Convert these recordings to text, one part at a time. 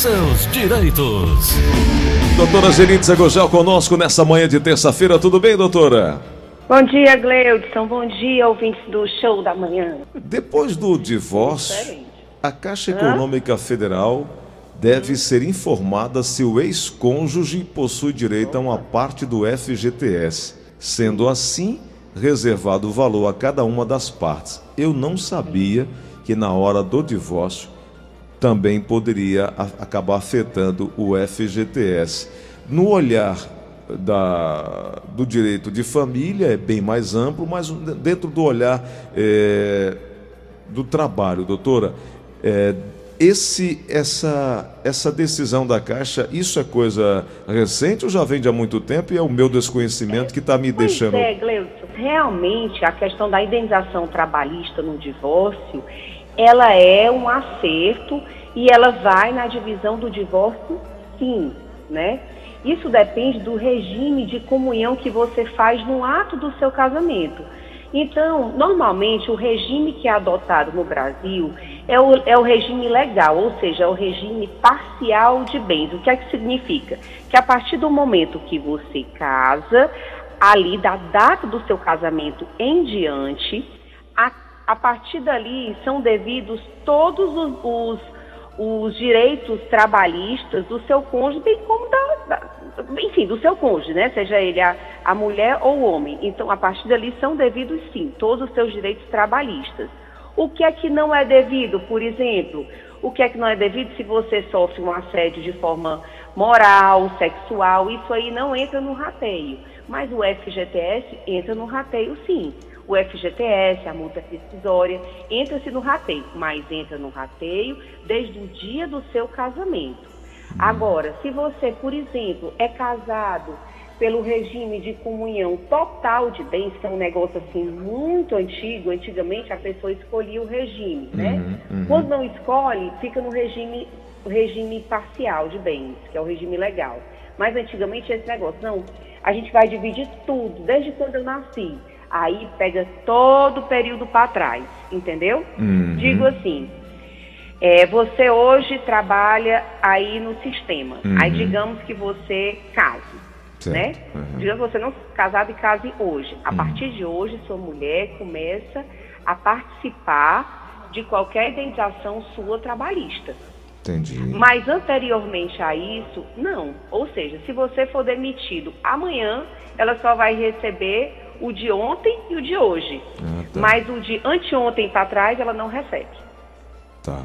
seus direitos. Doutora Zenite Zagojal conosco nessa manhã de terça-feira. Tudo bem, doutora? Bom dia, Gleudson. Bom dia, ouvintes do Show da Manhã. Depois do divórcio, a Caixa Econômica Hã? Federal deve ser informada se o ex-cônjuge possui direito a uma parte do FGTS. Sendo assim, reservado o valor a cada uma das partes. Eu não sabia que na hora do divórcio também poderia acabar afetando o FGTS. No olhar da, do direito de família é bem mais amplo, mas dentro do olhar é, do trabalho, doutora, é, esse, essa, essa decisão da Caixa, isso é coisa recente ou já vem de há muito tempo e é o meu desconhecimento que está me pois deixando. É, Gleuton, realmente a questão da indenização trabalhista no divórcio, ela é um acerto e ela vai na divisão do divórcio, sim, né? Isso depende do regime de comunhão que você faz no ato do seu casamento. Então, normalmente, o regime que é adotado no Brasil é o, é o regime legal, ou seja, é o regime parcial de bens. O que é que significa? Que a partir do momento que você casa, ali da data do seu casamento em diante, a, a partir dali são devidos todos os, os, os direitos trabalhistas do seu cônjuge, bem como da, da enfim, do seu cônjuge, né? Seja ele a, a mulher ou o homem. Então, a partir dali são devidos sim todos os seus direitos trabalhistas. O que é que não é devido, por exemplo? O que é que não é devido se você sofre um assédio de forma moral, sexual? Isso aí não entra no rateio. Mas o FGTS entra no rateio sim. O FGTS, a multa rescisória, entra-se no rateio, mas entra no rateio desde o dia do seu casamento. Agora, se você, por exemplo, é casado pelo regime de comunhão total de bens, que é um negócio assim muito antigo, antigamente a pessoa escolhia o regime, né? Uhum, uhum. Quando não escolhe, fica no regime, regime parcial de bens, que é o regime legal. Mas antigamente esse negócio, não, a gente vai dividir tudo, desde quando eu nasci. Aí pega todo o período para trás, entendeu? Uhum. Digo assim, é, você hoje trabalha aí no sistema. Uhum. Aí digamos que você case, certo. né? Uhum. Digamos que você não casado e case hoje. A uhum. partir de hoje, sua mulher começa a participar de qualquer indenização sua trabalhista. Entendi. Mas anteriormente a isso, não. Ou seja, se você for demitido amanhã, ela só vai receber o de ontem e o de hoje. Ah, tá. Mas o de anteontem para trás, ela não recebe. Tá.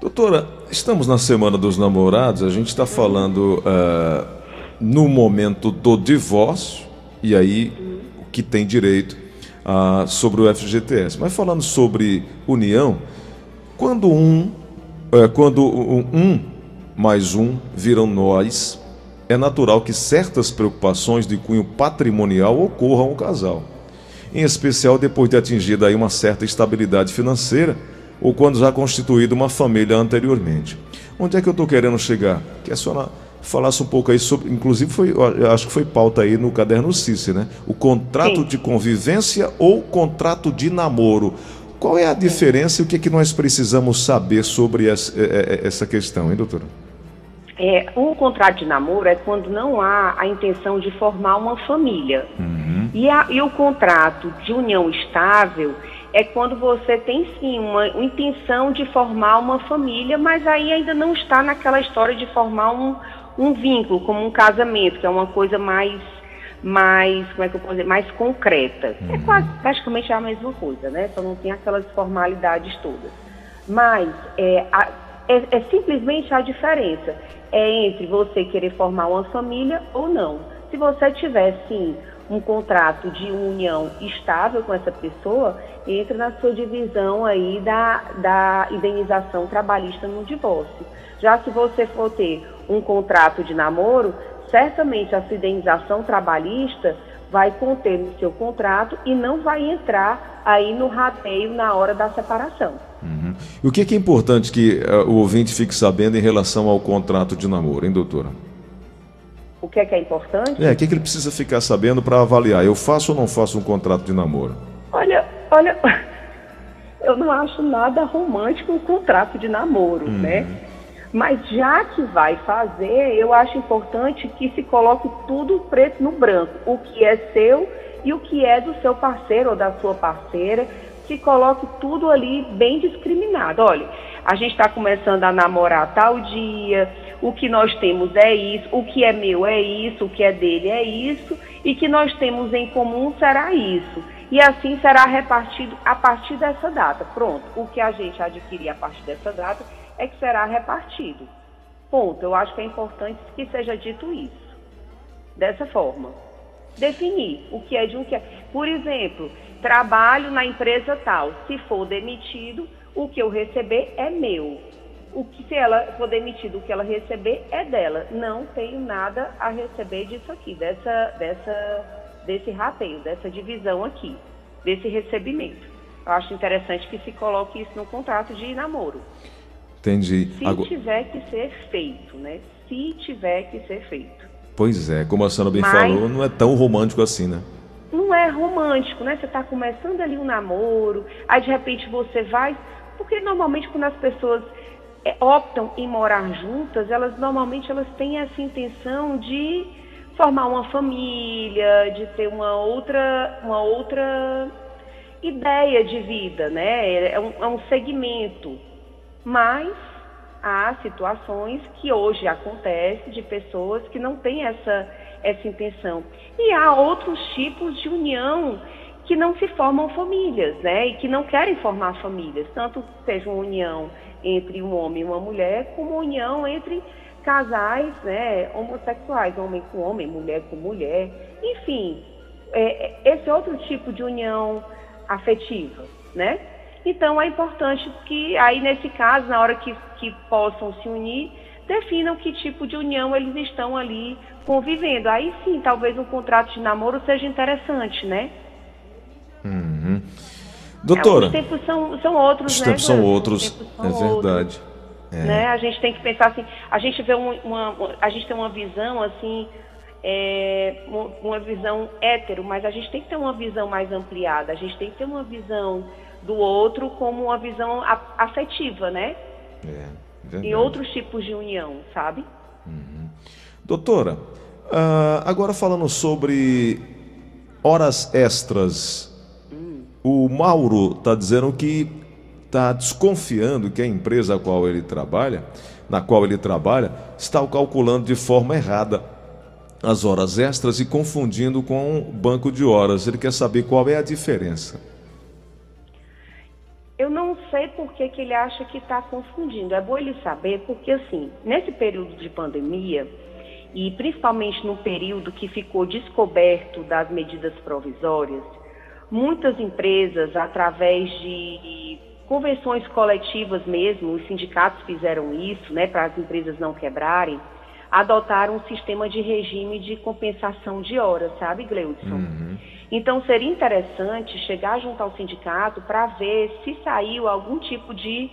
Doutora, estamos na Semana dos Namorados, a gente está falando uh, no momento do divórcio, e aí o que tem direito uh, sobre o FGTS. Mas falando sobre união, quando um, uh, quando um, um mais um viram nós, é natural que certas preocupações de cunho patrimonial ocorram ao casal. Em especial depois de atingida aí uma certa estabilidade financeira ou quando já constituído uma família anteriormente. Onde é que eu estou querendo chegar? Que a senhora falasse um pouco aí sobre, inclusive foi, acho que foi pauta aí no caderno CICE, né? O contrato Sim. de convivência ou contrato de namoro. Qual é a diferença e o que, é que nós precisamos saber sobre essa, é, é, essa questão, hein, doutora? É, um contrato de namoro é quando não há a intenção de formar uma família. Uhum. E, a, e o contrato de união estável é quando você tem sim uma, uma, intenção de formar uma família, mas aí ainda não está naquela história de formar um, um vínculo, como um casamento, que é uma coisa mais, mais, como é que eu posso dizer, mais concreta. É uhum. É quase praticamente a mesma coisa, né? Só não tem aquelas formalidades todas. Mas é, a, é, é simplesmente a diferença é entre você querer formar uma família ou não. Se você tiver sim um contrato de união estável com essa pessoa, entra na sua divisão aí da, da indenização trabalhista no divórcio. Já se você for ter um contrato de namoro, certamente a sua indenização trabalhista vai conter no seu contrato e não vai entrar aí no rateio na hora da separação. E o que é, que é importante que uh, o ouvinte fique sabendo em relação ao contrato de namoro, hein, doutora? O que é que é importante? É, o que, é que ele precisa ficar sabendo para avaliar? Eu faço ou não faço um contrato de namoro? Olha, olha, eu não acho nada romântico um contrato de namoro, uhum. né? Mas já que vai fazer, eu acho importante que se coloque tudo preto no branco, o que é seu e o que é do seu parceiro ou da sua parceira, que coloque tudo ali bem discriminado. Olha, a gente está começando a namorar tal dia, o que nós temos é isso, o que é meu é isso, o que é dele é isso, e que nós temos em comum será isso. E assim será repartido a partir dessa data. Pronto, o que a gente adquirir a partir dessa data é que será repartido. Ponto. Eu acho que é importante que seja dito isso. Dessa forma. Definir o que é de um que é. Por exemplo, trabalho na empresa tal. Se for demitido, o que eu receber é meu. O que se ela for demitido, o que ela receber é dela. Não tenho nada a receber disso aqui, dessa, dessa, desse rateio, dessa divisão aqui, desse recebimento. Eu acho interessante que se coloque isso no contrato de namoro. Entendi. Se Agora... tiver que ser feito, né? Se tiver que ser feito. Pois é, como a senhora bem Mas... falou, não é tão romântico assim, né? Não é romântico, né? Você está começando ali um namoro, aí de repente você vai. Porque normalmente quando as pessoas é, optam em morar juntas, elas normalmente elas têm essa intenção de formar uma família, de ter uma outra, uma outra ideia de vida, né? É um, é um segmento mas há situações que hoje acontecem de pessoas que não têm essa, essa intenção. E há outros tipos de união que não se formam famílias, né? E que não querem formar famílias, tanto seja uma união entre um homem e uma mulher, como união entre casais né, homossexuais, homem com homem, mulher com mulher, enfim, é, é esse outro tipo de união afetiva, né? Então é importante que aí nesse caso, na hora que, que possam se unir, definam que tipo de união eles estão ali convivendo. Aí sim, talvez um contrato de namoro seja interessante, né? Uhum. Doutora. É, os tempos são, são outros, os né? Tempos são outros, são é verdade. é. Né? A gente tem que pensar assim, a gente vê uma, uma a gente tem uma visão assim, é, uma visão hétero, mas a gente tem que ter uma visão mais ampliada, a gente tem que ter uma visão do outro como uma visão afetiva, né? É, verdade. E outros tipos de união, sabe? Uhum. Doutora, uh, agora falando sobre horas extras, hum. o Mauro está dizendo que está desconfiando que a empresa a qual ele trabalha, na qual ele trabalha, está calculando de forma errada as horas extras e confundindo com o banco de horas. Ele quer saber qual é a diferença. Eu não sei por que, que ele acha que está confundindo. É bom ele saber, porque assim, nesse período de pandemia, e principalmente no período que ficou descoberto das medidas provisórias, muitas empresas, através de convenções coletivas mesmo, os sindicatos fizeram isso, né, para as empresas não quebrarem, adotaram um sistema de regime de compensação de horas, sabe, Gleudson? Uhum. Então, seria interessante chegar junto ao sindicato para ver se saiu algum tipo de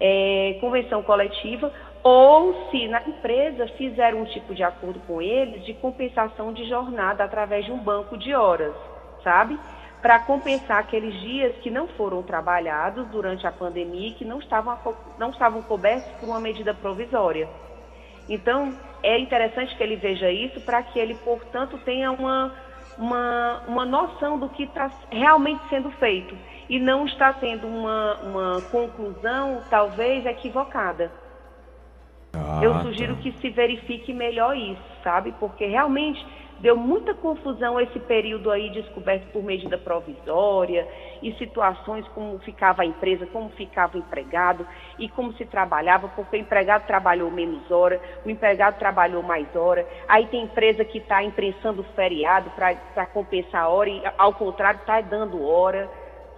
é, convenção coletiva ou se na empresa fizeram um tipo de acordo com eles de compensação de jornada através de um banco de horas, sabe? Para compensar aqueles dias que não foram trabalhados durante a pandemia e que não estavam, não estavam cobertos por uma medida provisória. Então, é interessante que ele veja isso para que ele, portanto, tenha uma uma, uma noção do que está realmente sendo feito e não está tendo uma, uma conclusão talvez equivocada. Ah, Eu sugiro tá. que se verifique melhor isso, sabe? Porque realmente deu muita confusão esse período aí descoberto por medida provisória e situações como ficava a empresa, como ficava o empregado e como se trabalhava, porque o empregado trabalhou menos hora, o empregado trabalhou mais hora, aí tem empresa que está imprensando feriado para compensar a hora e ao contrário está dando hora.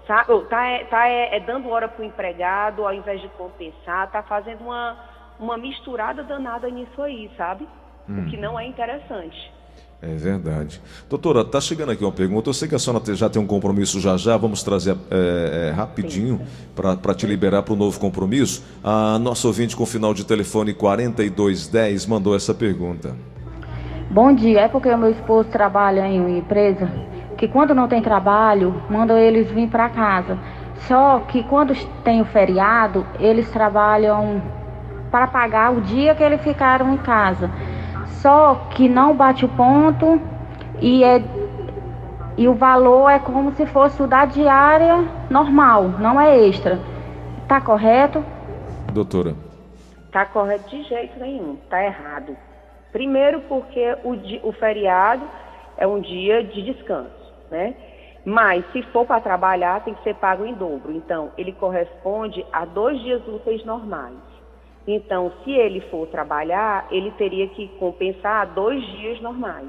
Está é, tá é, é dando hora para o empregado ao invés de compensar, está fazendo uma, uma misturada danada nisso aí, sabe? Hum. O que não é interessante. É verdade. Doutora, está chegando aqui uma pergunta. Eu sei que a senhora já tem um compromisso já já. Vamos trazer é, é, rapidinho para te liberar para o novo compromisso. A nossa ouvinte com final de telefone 4210 mandou essa pergunta. Bom dia. É porque o meu esposo trabalha em uma empresa que quando não tem trabalho, mandam eles vir para casa. Só que quando tem o feriado, eles trabalham para pagar o dia que eles ficaram em casa. Só que não bate o ponto e, é, e o valor é como se fosse o da diária normal, não é extra. Tá correto? Doutora. Tá correto de jeito nenhum, tá errado. Primeiro porque o, o feriado é um dia de descanso, né? Mas se for para trabalhar, tem que ser pago em dobro. Então, ele corresponde a dois dias úteis normais. Então, se ele for trabalhar, ele teria que compensar dois dias normais.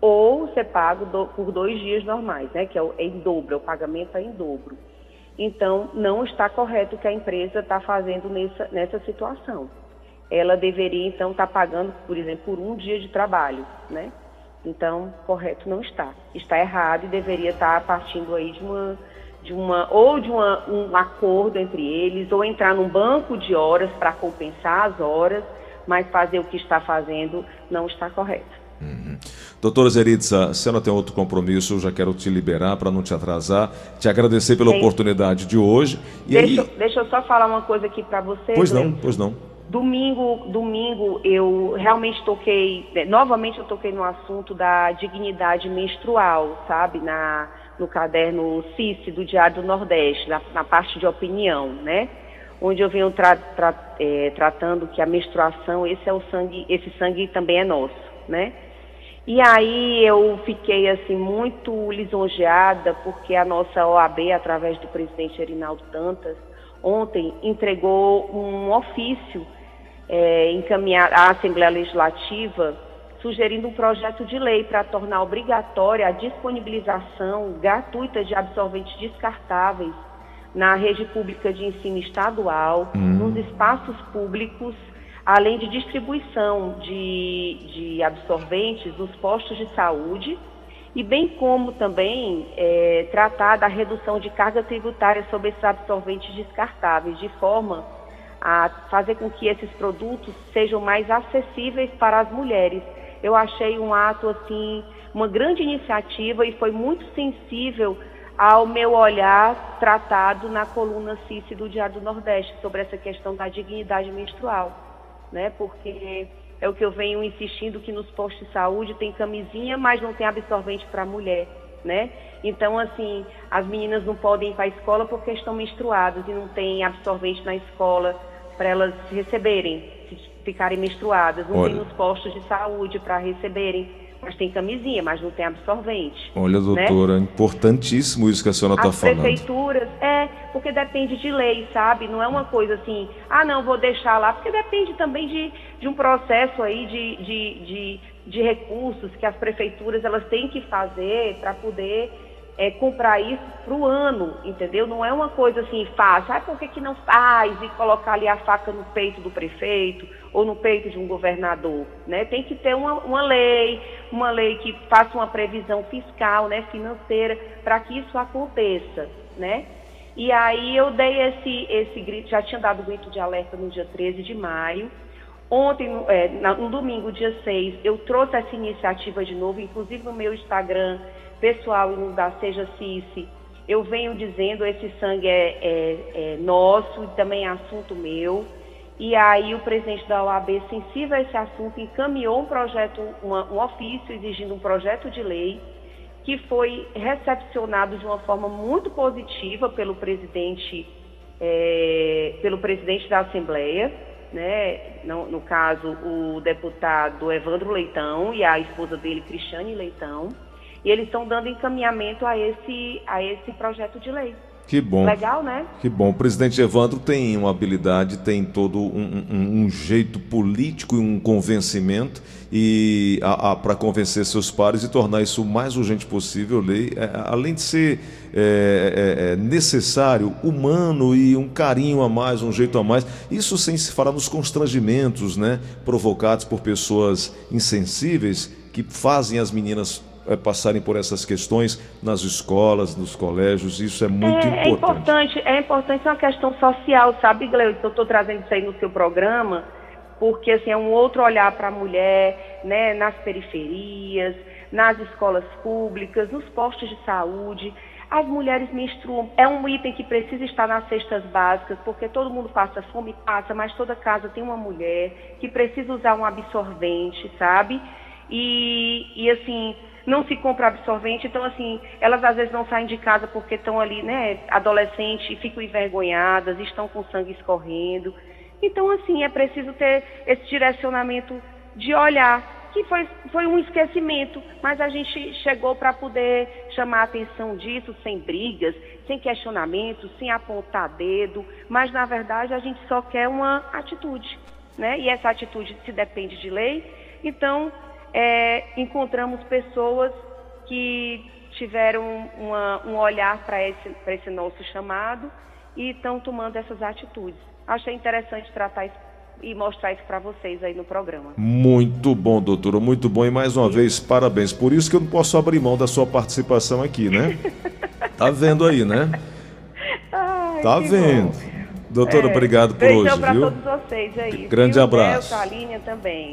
Ou ser pago do, por dois dias normais, né? Que é, o, é em dobro, o pagamento é em dobro. Então, não está correto o que a empresa está fazendo nessa, nessa situação. Ela deveria, então, estar tá pagando, por exemplo, por um dia de trabalho, né? Então, correto não está. Está errado e deveria estar partindo aí de uma, de uma ou de uma, um acordo entre eles, ou entrar num banco de horas para compensar as horas, mas fazer o que está fazendo não está correto. Uhum. Doutora Zeritza, se não tem outro compromisso, eu já quero te liberar para não te atrasar, te agradecer pela Sim. oportunidade de hoje. E deixa, aí... deixa eu só falar uma coisa aqui para você. Pois não, pois não. Domingo, domingo eu realmente toquei, né, novamente eu toquei no assunto da dignidade menstrual, sabe, na, no caderno CICE do Diário do Nordeste, na, na parte de opinião, né? Onde eu venho tra, tra, é, tratando que a menstruação, esse é o sangue, esse sangue também é nosso, né? E aí eu fiquei assim muito lisonjeada porque a nossa OAB, através do presidente Erinaldo Dantas, ontem entregou um ofício é, encaminhar à Assembleia Legislativa, sugerindo um projeto de lei para tornar obrigatória a disponibilização gratuita de absorventes descartáveis na rede pública de ensino estadual, uhum. nos espaços públicos, além de distribuição de, de absorventes nos postos de saúde, e bem como também é, tratar da redução de carga tributária sobre esses absorventes descartáveis, de forma a fazer com que esses produtos sejam mais acessíveis para as mulheres. Eu achei um ato assim, uma grande iniciativa e foi muito sensível ao meu olhar tratado na coluna CICE do Diário do Nordeste sobre essa questão da dignidade menstrual, né? Porque é o que eu venho insistindo que nos postos de saúde tem camisinha, mas não tem absorvente para mulher, né? Então, assim, as meninas não podem ir para a escola porque estão menstruadas e não tem absorvente na escola para elas receberem, se ficarem menstruadas. Não Olha. tem nos postos de saúde para receberem, mas tem camisinha, mas não tem absorvente. Olha, né? doutora, né? importantíssimo isso que a senhora está falando. As prefeituras, é, porque depende de lei, sabe? Não é uma coisa assim, ah, não, vou deixar lá, porque depende também de, de um processo aí de, de, de, de recursos que as prefeituras elas têm que fazer para poder é, comprar isso para o ano, entendeu? Não é uma coisa assim fácil. Ah, por que, que não faz e colocar ali a faca no peito do prefeito ou no peito de um governador? Né? Tem que ter uma, uma lei, uma lei que faça uma previsão fiscal, né, financeira, para que isso aconteça. Né? E aí eu dei esse, esse grito, já tinha dado o grito de alerta no dia 13 de maio. Ontem, é, no domingo, dia 6, eu trouxe essa iniciativa de novo, inclusive no meu Instagram pessoal e no da Seja Cici, eu venho dizendo esse sangue é, é, é nosso e também é assunto meu. E aí o presidente da OAB, sensível a esse assunto, encaminhou um projeto, uma, um ofício exigindo um projeto de lei que foi recepcionado de uma forma muito positiva pelo presidente, é, pelo presidente da Assembleia, né? no, no caso o deputado Evandro Leitão e a esposa dele, Cristiane Leitão e eles estão dando encaminhamento a esse, a esse projeto de lei. Que bom. Legal, né? Que bom. O presidente Evandro tem uma habilidade, tem todo um, um, um jeito político e um convencimento e para convencer seus pares e tornar isso o mais urgente possível lei, é, além de ser é, é, é, necessário, humano e um carinho a mais, um jeito a mais. Isso sem se falar nos constrangimentos, né, provocados por pessoas insensíveis que fazem as meninas é, passarem por essas questões nas escolas, nos colégios. Isso é muito é, importante. É importante, é importante é uma questão social, sabe, Gleuton? Eu estou trazendo isso aí no seu programa, porque assim, é um outro olhar para a mulher, né, nas periferias, nas escolas públicas, nos postos de saúde. As mulheres menstruam, é um item que precisa estar nas cestas básicas, porque todo mundo passa fome, passa, mas toda casa tem uma mulher que precisa usar um absorvente, sabe? E, e assim, não se compra absorvente, então assim, elas às vezes não saem de casa porque estão ali, né, adolescentes, e ficam envergonhadas, estão com sangue escorrendo. Então assim, é preciso ter esse direcionamento de olhar que foi, foi um esquecimento, mas a gente chegou para poder chamar a atenção disso sem brigas, sem questionamentos, sem apontar dedo, mas na verdade a gente só quer uma atitude, né? E essa atitude se depende de lei, então é, encontramos pessoas que tiveram uma, um olhar para esse, esse nosso chamado e estão tomando essas atitudes. Achei interessante tratar isso e mostrar isso para vocês aí no programa. Muito bom, doutora, muito bom. E mais uma Sim. vez, parabéns. Por isso que eu não posso abrir mão da sua participação aqui, né? tá vendo aí, né? Ai, tá vendo. Bom. Doutora, é, obrigado por hoje, viu? para todos vocês aí. Grande viu? abraço. Deus, a linha também.